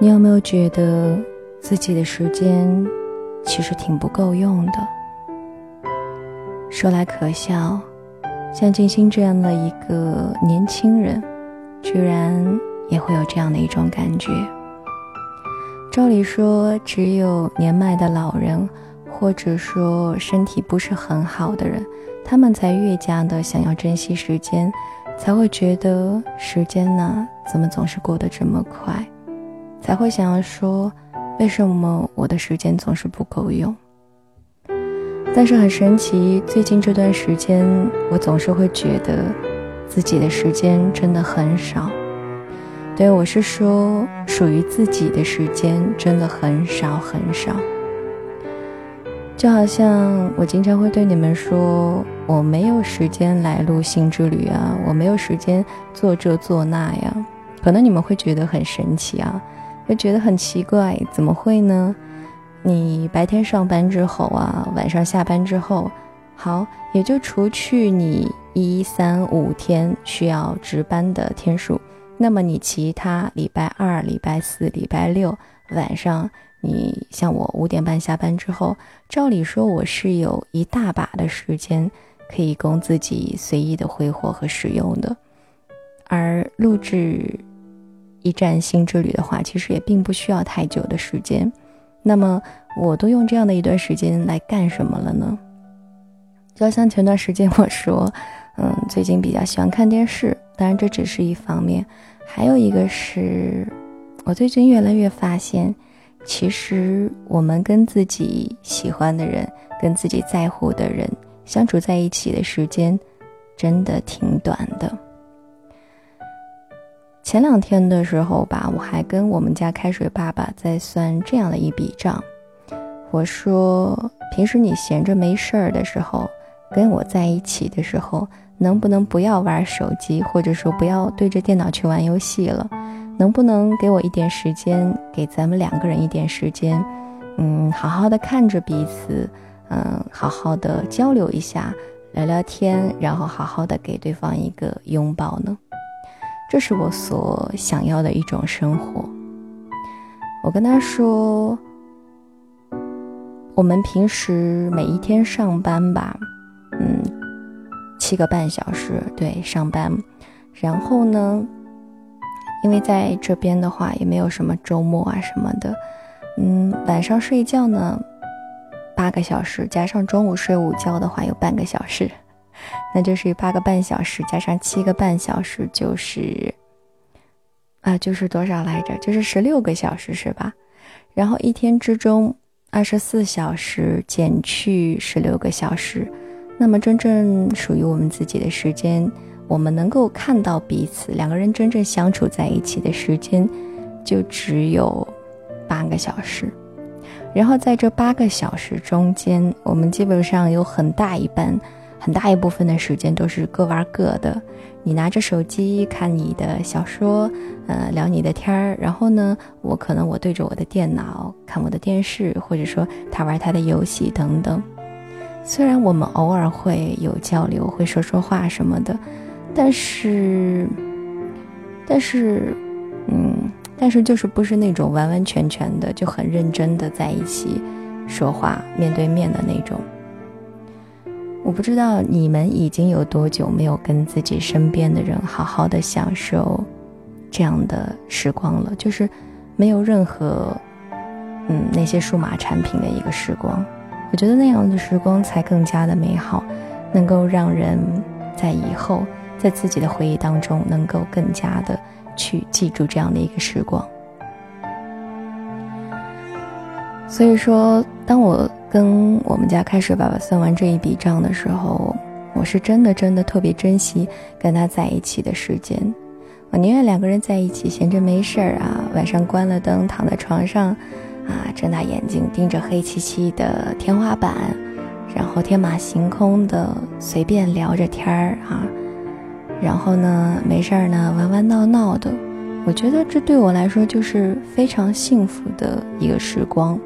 你有没有觉得自己的时间其实挺不够用的？说来可笑，像静心这样的一个年轻人，居然也会有这样的一种感觉。照理说，只有年迈的老人，或者说身体不是很好的人，他们才越加的想要珍惜时间，才会觉得时间呢，怎么总是过得这么快，才会想要说，为什么我的时间总是不够用？但是很神奇，最近这段时间，我总是会觉得，自己的时间真的很少。对我是说，属于自己的时间真的很少很少。就好像我经常会对你们说，我没有时间来录新之旅啊，我没有时间做这做那呀。可能你们会觉得很神奇啊，会觉得很奇怪，怎么会呢？你白天上班之后啊，晚上下班之后，好，也就除去你一三五天需要值班的天数。那么你其他礼拜二、礼拜四、礼拜六晚上，你像我五点半下班之后，照理说我是有一大把的时间可以供自己随意的挥霍和使用的。而录制一站新之旅的话，其实也并不需要太久的时间。那么我都用这样的一段时间来干什么了呢？就像前段时间我说，嗯，最近比较喜欢看电视，当然这只是一方面。还有一个是，我最近越来越发现，其实我们跟自己喜欢的人、跟自己在乎的人相处在一起的时间，真的挺短的。前两天的时候吧，我还跟我们家开水爸爸在算这样的一笔账。我说，平时你闲着没事儿的时候，跟我在一起的时候。能不能不要玩手机，或者说不要对着电脑去玩游戏了？能不能给我一点时间，给咱们两个人一点时间？嗯，好好的看着彼此，嗯，好好的交流一下，聊聊天，然后好好的给对方一个拥抱呢？这是我所想要的一种生活。我跟他说，我们平时每一天上班吧，嗯。七个半小时，对，上班，然后呢，因为在这边的话也没有什么周末啊什么的，嗯，晚上睡觉呢，八个小时，加上中午睡午觉的话有半个小时，那就是八个半小时加上七个半小时就是，啊，就是多少来着？就是十六个小时是吧？然后一天之中二十四小时减去十六个小时。那么，真正属于我们自己的时间，我们能够看到彼此两个人真正相处在一起的时间，就只有八个小时。然后在这八个小时中间，我们基本上有很大一半、很大一部分的时间都是各玩各的。你拿着手机看你的小说，呃，聊你的天儿。然后呢，我可能我对着我的电脑看我的电视，或者说他玩他的游戏等等。虽然我们偶尔会有交流，会说说话什么的，但是，但是，嗯，但是就是不是那种完完全全的就很认真的在一起说话、面对面的那种。我不知道你们已经有多久没有跟自己身边的人好好的享受这样的时光了，就是没有任何，嗯，那些数码产品的一个时光。我觉得那样的时光才更加的美好，能够让人在以后在自己的回忆当中能够更加的去记住这样的一个时光。所以说，当我跟我们家开水爸爸算完这一笔账的时候，我是真的真的特别珍惜跟他在一起的时间。我宁愿两个人在一起闲着没事儿啊，晚上关了灯躺在床上。啊，睁大眼睛盯着黑漆漆的天花板，然后天马行空的随便聊着天儿啊，然后呢，没事儿呢玩玩闹闹的，我觉得这对我来说就是非常幸福的一个时光。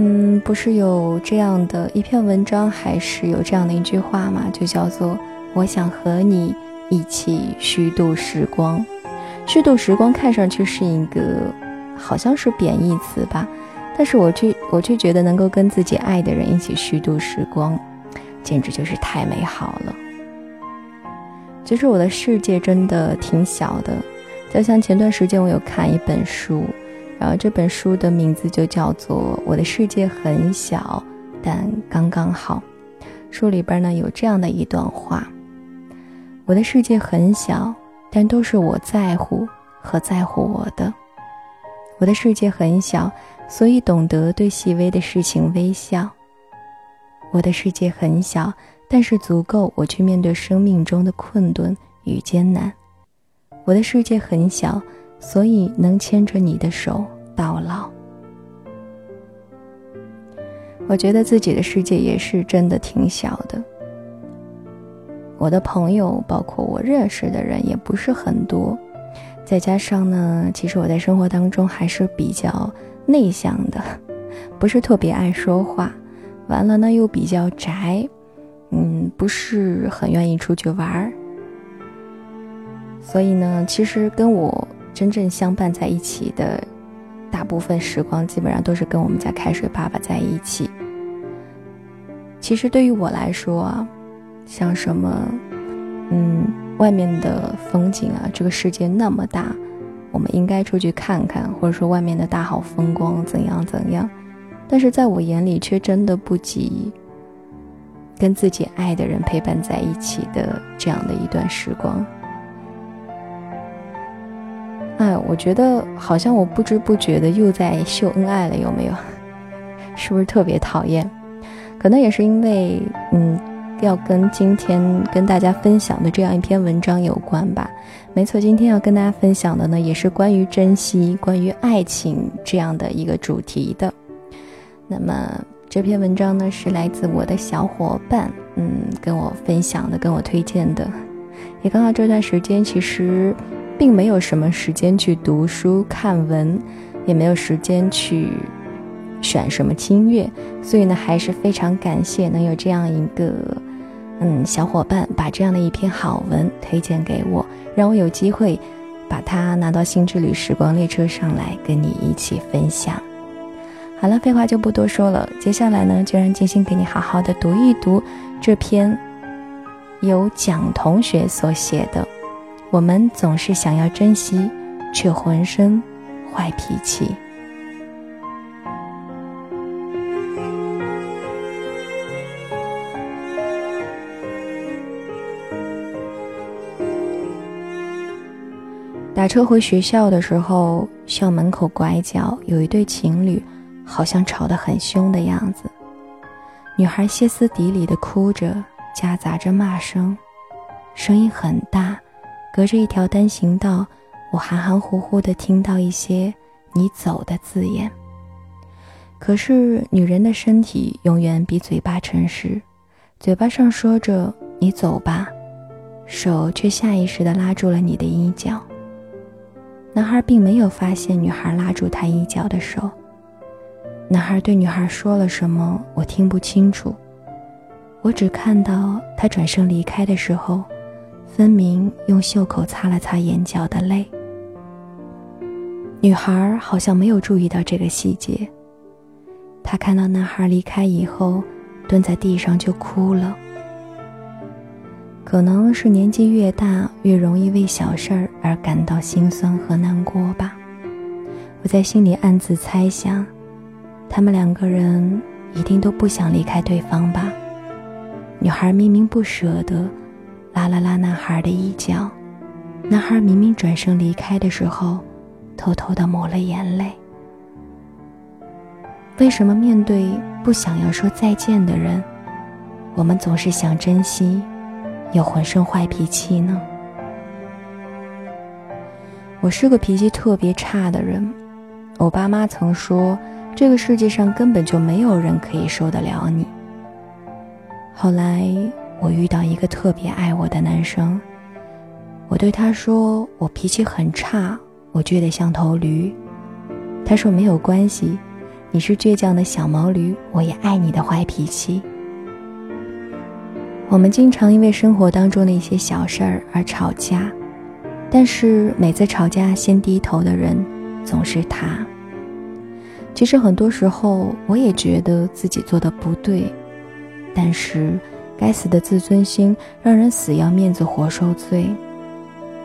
嗯，不是有这样的一篇文章，还是有这样的一句话嘛？就叫做“我想和你一起虚度时光”。虚度时光看上去是一个好像是贬义词吧，但是我却我却觉得能够跟自己爱的人一起虚度时光，简直就是太美好了。其实我的世界真的挺小的，就像前段时间我有看一本书，然后这本书的名字就叫做《我的世界很小，但刚刚好》。书里边呢有这样的一段话：我的世界很小，但都是我在乎和在乎我的。我的世界很小，所以懂得对细微的事情微笑。我的世界很小。但是足够我去面对生命中的困顿与艰难。我的世界很小，所以能牵着你的手到老。我觉得自己的世界也是真的挺小的。我的朋友，包括我认识的人，也不是很多。再加上呢，其实我在生活当中还是比较内向的，不是特别爱说话。完了呢，又比较宅。嗯，不是很愿意出去玩儿，所以呢，其实跟我真正相伴在一起的大部分时光，基本上都是跟我们家开水爸爸在一起。其实对于我来说啊，像什么，嗯，外面的风景啊，这个世界那么大，我们应该出去看看，或者说外面的大好风光怎样怎样，但是在我眼里却真的不及。跟自己爱的人陪伴在一起的这样的一段时光，哎，我觉得好像我不知不觉的又在秀恩爱了，有没有？是不是特别讨厌？可能也是因为，嗯，要跟今天跟大家分享的这样一篇文章有关吧。没错，今天要跟大家分享的呢，也是关于珍惜、关于爱情这样的一个主题的。那么。这篇文章呢是来自我的小伙伴，嗯，跟我分享的，跟我推荐的。也刚好这段时间其实并没有什么时间去读书看文，也没有时间去选什么清乐，所以呢还是非常感谢能有这样一个嗯小伙伴把这样的一篇好文推荐给我，让我有机会把它拿到新之旅时光列车上来跟你一起分享。好了，废话就不多说了。接下来呢，就让静心给你好好的读一读这篇由蒋同学所写的。我们总是想要珍惜，却浑身坏脾气。打车回学校的时候，校门口拐角有一对情侣。好像吵得很凶的样子，女孩歇斯底里的哭着，夹杂着骂声，声音很大。隔着一条单行道，我含含糊糊地听到一些“你走”的字眼。可是女人的身体永远比嘴巴诚实，嘴巴上说着“你走吧”，手却下意识地拉住了你的衣角。男孩并没有发现女孩拉住他衣角的手。男孩对女孩说了什么，我听不清楚。我只看到他转身离开的时候，分明用袖口擦了擦眼角的泪。女孩好像没有注意到这个细节。她看到男孩离开以后，蹲在地上就哭了。可能是年纪越大，越容易为小事儿而感到心酸和难过吧。我在心里暗自猜想。他们两个人一定都不想离开对方吧？女孩明明不舍得，拉了拉男孩的衣角。男孩明明转身离开的时候，偷偷的抹了眼泪。为什么面对不想要说再见的人，我们总是想珍惜，又浑身坏脾气呢？我是个脾气特别差的人，我爸妈曾说。这个世界上根本就没有人可以受得了你。后来我遇到一个特别爱我的男生，我对他说我脾气很差，我倔得像头驴。他说没有关系，你是倔强的小毛驴，我也爱你的坏脾气。我们经常因为生活当中的一些小事儿而吵架，但是每次吵架先低头的人总是他。其实很多时候我也觉得自己做的不对，但是该死的自尊心让人死要面子活受罪。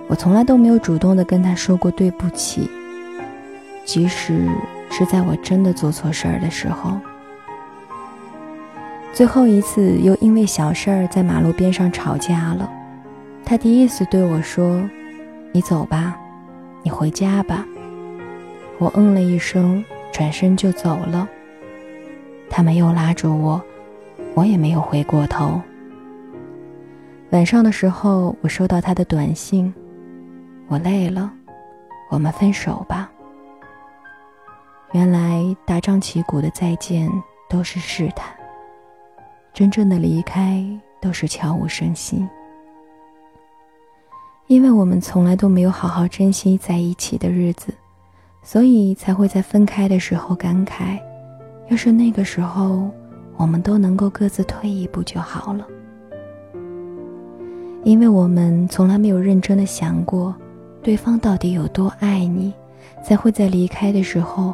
我从来都没有主动的跟他说过对不起，即使是在我真的做错事儿的时候。最后一次又因为小事儿在马路边上吵架了，他第一次对我说：“你走吧，你回家吧。”我嗯了一声，转身就走了。他们又拉着我，我也没有回过头。晚上的时候，我收到他的短信：“我累了，我们分手吧。”原来大张旗鼓的再见都是试探。真正的离开都是悄无声息，因为我们从来都没有好好珍惜在一起的日子，所以才会在分开的时候感慨：要是那个时候我们都能够各自退一步就好了。因为我们从来没有认真的想过，对方到底有多爱你，才会在离开的时候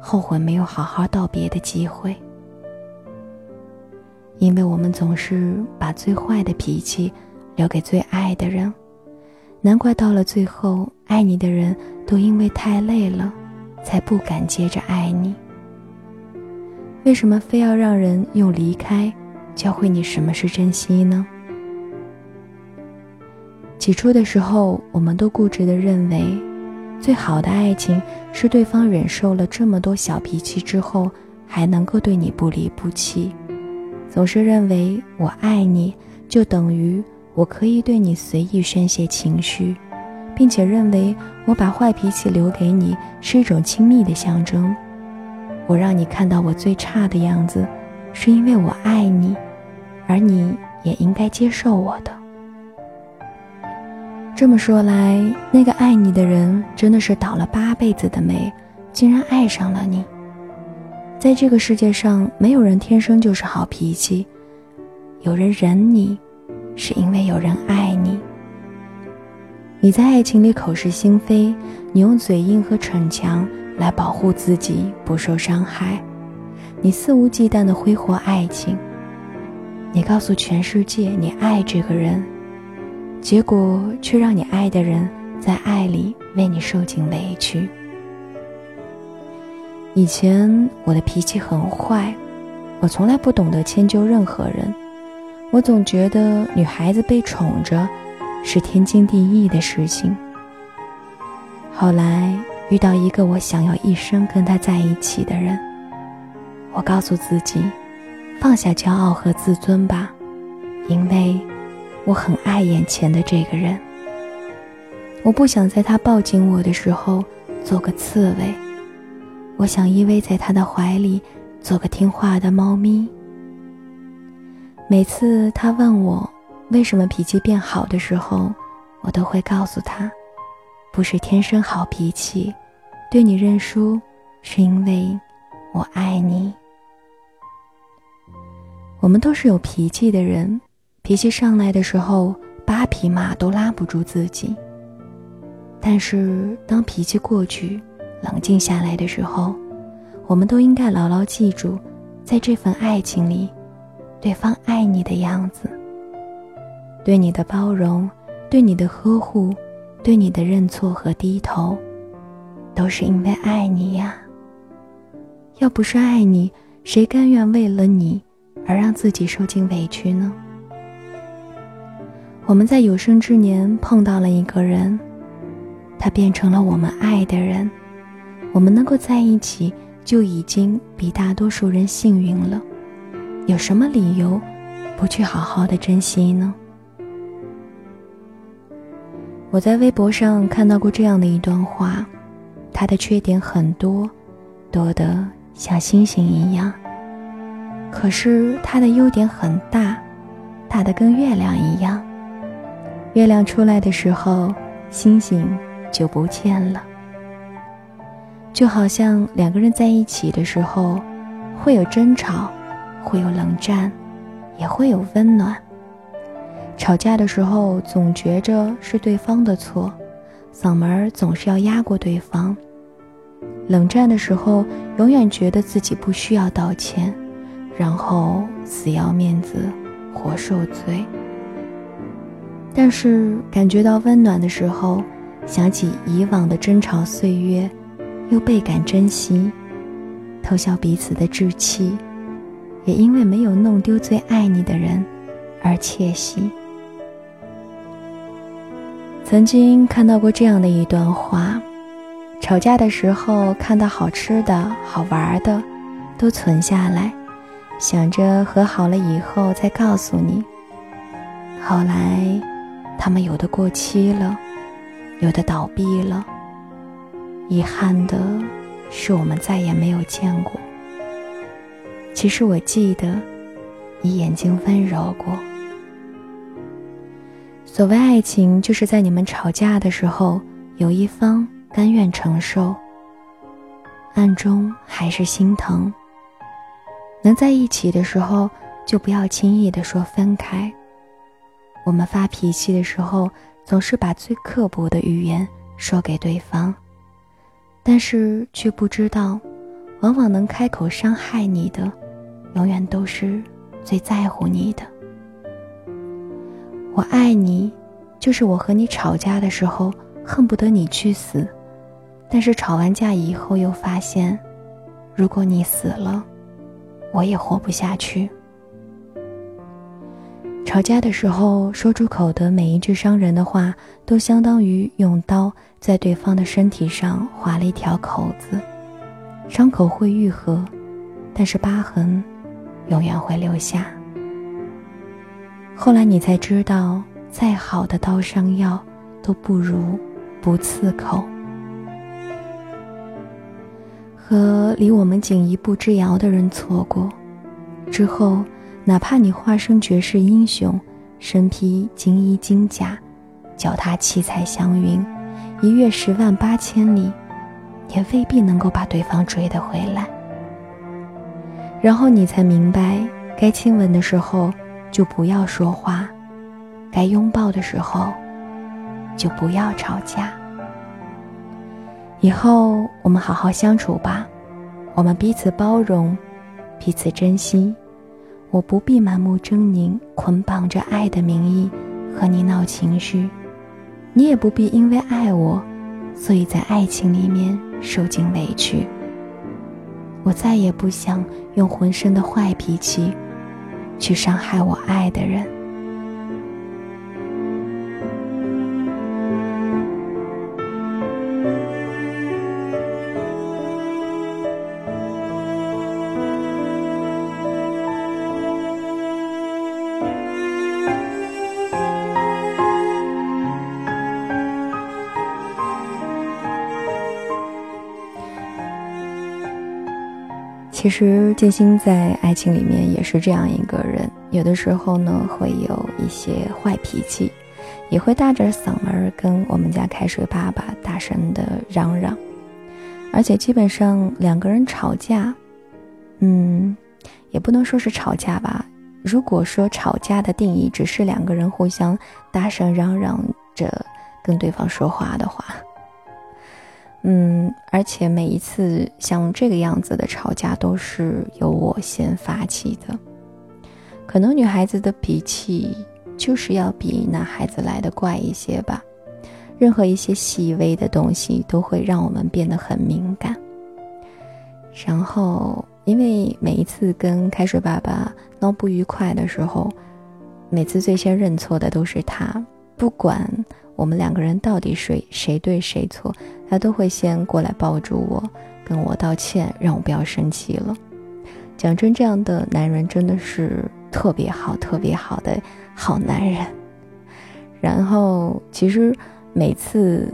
后悔没有好好道别的机会。因为我们总是把最坏的脾气留给最爱的人，难怪到了最后，爱你的人都因为太累了，才不敢接着爱你。为什么非要让人用离开教会你什么是珍惜呢？起初的时候，我们都固执地认为，最好的爱情是对方忍受了这么多小脾气之后，还能够对你不离不弃。总是认为我爱你，就等于我可以对你随意宣泄情绪，并且认为我把坏脾气留给你是一种亲密的象征。我让你看到我最差的样子，是因为我爱你，而你也应该接受我的。这么说来，那个爱你的人真的是倒了八辈子的霉，竟然爱上了你。在这个世界上，没有人天生就是好脾气。有人忍你，是因为有人爱你。你在爱情里口是心非，你用嘴硬和逞强来保护自己不受伤害，你肆无忌惮地挥霍爱情，你告诉全世界你爱这个人，结果却让你爱的人在爱里为你受尽委屈。以前我的脾气很坏，我从来不懂得迁就任何人，我总觉得女孩子被宠着是天经地义的事情。后来遇到一个我想要一生跟他在一起的人，我告诉自己，放下骄傲和自尊吧，因为我很爱眼前的这个人，我不想在他抱紧我的时候做个刺猬。我想依偎在他的怀里，做个听话的猫咪。每次他问我为什么脾气变好的时候，我都会告诉他，不是天生好脾气，对你认输是因为我爱你。我们都是有脾气的人，脾气上来的时候，八匹马都拉不住自己。但是当脾气过去，冷静下来的时候，我们都应该牢牢记住，在这份爱情里，对方爱你的样子，对你的包容，对你的呵护，对你的认错和低头，都是因为爱你呀。要不是爱你，谁甘愿为了你而让自己受尽委屈呢？我们在有生之年碰到了一个人，他变成了我们爱的人。我们能够在一起，就已经比大多数人幸运了。有什么理由不去好好的珍惜呢？我在微博上看到过这样的一段话，他的缺点很多，多得像星星一样。可是他的优点很大，大的跟月亮一样。月亮出来的时候，星星就不见了。就好像两个人在一起的时候，会有争吵，会有冷战，也会有温暖。吵架的时候总觉着是对方的错，嗓门总是要压过对方。冷战的时候，永远觉得自己不需要道歉，然后死要面子，活受罪。但是感觉到温暖的时候，想起以往的争吵岁月，又倍感珍惜，偷笑彼此的稚气，也因为没有弄丢最爱你的人而窃喜。曾经看到过这样的一段话。吵架的时候，看到好吃的好玩的，都存下来，想着和好了以后再告诉你。后来，他们有的过期了，有的倒闭了。遗憾的是，我们再也没有见过。其实我记得，你眼睛温柔过。所谓爱情，就是在你们吵架的时候，有一方。甘愿承受，暗中还是心疼。能在一起的时候，就不要轻易的说分开。我们发脾气的时候，总是把最刻薄的语言说给对方，但是却不知道，往往能开口伤害你的，永远都是最在乎你的。我爱你，就是我和你吵架的时候，恨不得你去死。但是吵完架以后，又发现，如果你死了，我也活不下去。吵架的时候说出口的每一句伤人的话，都相当于用刀在对方的身体上划了一条口子。伤口会愈合，但是疤痕永远会留下。后来你才知道，再好的刀伤药都不如不刺口。和离我们仅一步之遥的人错过，之后，哪怕你化身绝世英雄，身披金衣金甲，脚踏七彩祥云，一跃十万八千里，也未必能够把对方追得回来。然后你才明白，该亲吻的时候就不要说话，该拥抱的时候就不要吵架。以后我们好好相处吧，我们彼此包容，彼此珍惜。我不必满目狰狞，捆绑着爱的名义和你闹情绪，你也不必因为爱我，所以在爱情里面受尽委屈。我再也不想用浑身的坏脾气，去伤害我爱的人。其实静心在爱情里面也是这样一个人，有的时候呢会有一些坏脾气，也会大着嗓门跟我们家开水爸爸大声的嚷嚷，而且基本上两个人吵架，嗯，也不能说是吵架吧。如果说吵架的定义只是两个人互相大声嚷嚷着跟对方说话的话。嗯，而且每一次像这个样子的吵架都是由我先发起的。可能女孩子的脾气就是要比男孩子来的怪一些吧。任何一些细微的东西都会让我们变得很敏感。然后，因为每一次跟开水爸爸闹不愉快的时候，每次最先认错的都是他，不管。我们两个人到底谁谁对谁错，他都会先过来抱住我，跟我道歉，让我不要生气了。讲真，这样的男人真的是特别好、特别好的好男人。然后，其实每次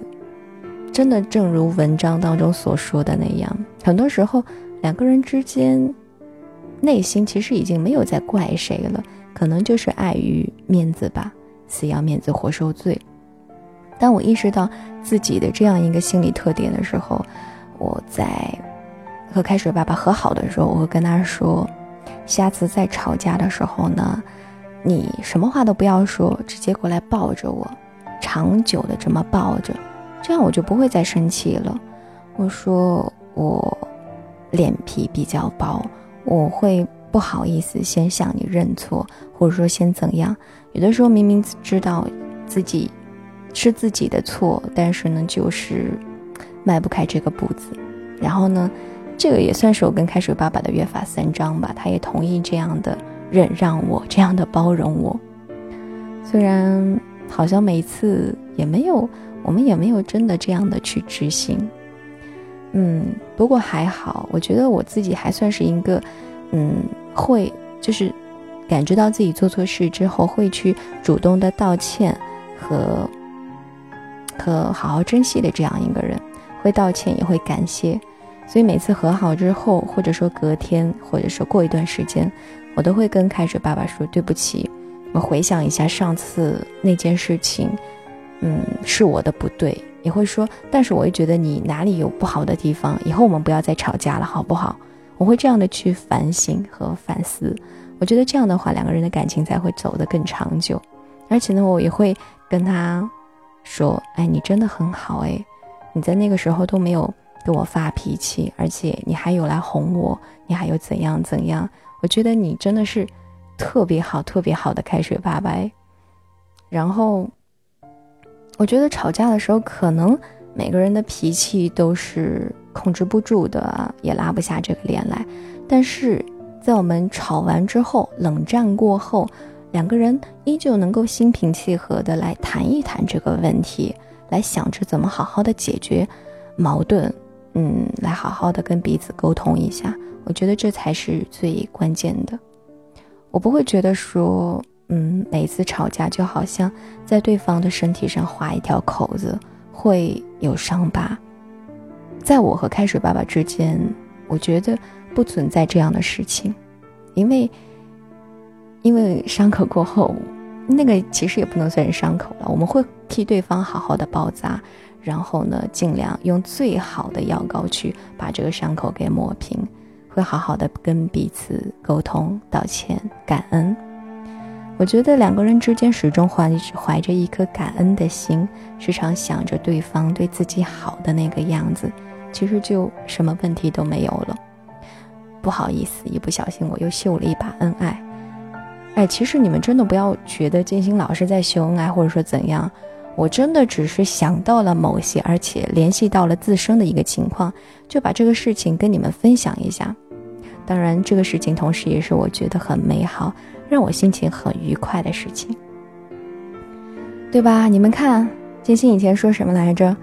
真的正如文章当中所说的那样，很多时候两个人之间内心其实已经没有在怪谁了，可能就是碍于面子吧，死要面子活受罪。当我意识到自己的这样一个心理特点的时候，我在和开水爸爸和好的时候，我会跟他说：“下次再吵架的时候呢，你什么话都不要说，直接过来抱着我，长久的这么抱着，这样我就不会再生气了。我说我脸皮比较薄，我会不好意思先向你认错，或者说先怎样。有的时候明明知道自己是自己的错，但是呢，就是迈不开这个步子。然后呢，这个也算是我跟开水爸爸的约法三章吧。他也同意这样的忍让我，这样的包容我。虽然好像每次也没有，我们也没有真的这样的去执行。嗯，不过还好，我觉得我自己还算是一个，嗯，会就是感知到自己做错事之后，会去主动的道歉和和好好珍惜的这样一个人，会道歉也会感谢，所以每次和好之后，或者说隔天，或者说过一段时间，我都会跟开水爸爸说对不起。我回想一下上次那件事情，嗯，是我的不对。也会说，但是我也觉得你哪里有不好的地方，以后我们不要再吵架了，好不好？我会这样的去反省和反思。我觉得这样的话，两个人的感情才会走得更长久。而且呢，我也会跟他说：“哎，你真的很好，哎，你在那个时候都没有跟我发脾气，而且你还有来哄我，你还有怎样怎样？我觉得你真的是特别好、特别好的开水爸爸。”然后。我觉得吵架的时候，可能每个人的脾气都是控制不住的，也拉不下这个脸来。但是在我们吵完之后，冷战过后，两个人依旧能够心平气和的来谈一谈这个问题，来想着怎么好好的解决矛盾，嗯，来好好的跟彼此沟通一下。我觉得这才是最关键的。我不会觉得说。嗯，每次吵架就好像在对方的身体上划一条口子，会有伤疤。在我和开水爸爸之间，我觉得不存在这样的事情，因为因为伤口过后，那个其实也不能算是伤口了。我们会替对方好好的包扎，然后呢，尽量用最好的药膏去把这个伤口给抹平，会好好的跟彼此沟通、道歉、感恩。我觉得两个人之间始终怀怀着一颗感恩的心，时常想着对方对自己好的那个样子，其实就什么问题都没有了。不好意思，一不小心我又秀了一把恩爱。哎，其实你们真的不要觉得金星老是在秀恩爱，或者说怎样，我真的只是想到了某些，而且联系到了自身的一个情况，就把这个事情跟你们分享一下。当然，这个事情同时也是我觉得很美好。让我心情很愉快的事情，对吧？你们看，金星以前说什么来着？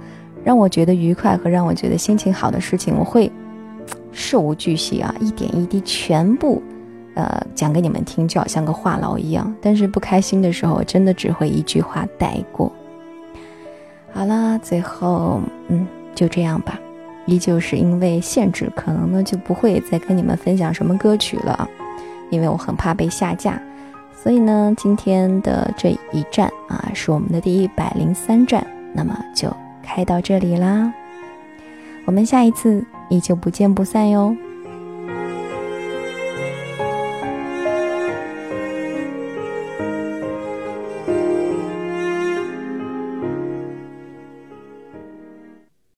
让我觉得愉快和让我觉得心情好的事情，我会 事无巨细啊，一点一滴全部，呃，讲给你们听，就好像个话痨一样。但是不开心的时候，我真的只会一句话带过。好啦，最后，嗯，就这样吧。依旧是因为限制，可能呢就不会再跟你们分享什么歌曲了。因为我很怕被下架，所以呢，今天的这一站啊，是我们的第一百零三站，那么就开到这里啦。我们下一次依旧不见不散哟。